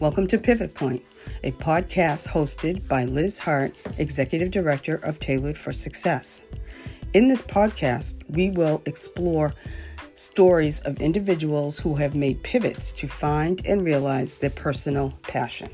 Welcome to Pivot Point, a podcast hosted by Liz Hart, Executive Director of Tailored for Success. In this podcast, we will explore stories of individuals who have made pivots to find and realize their personal passion.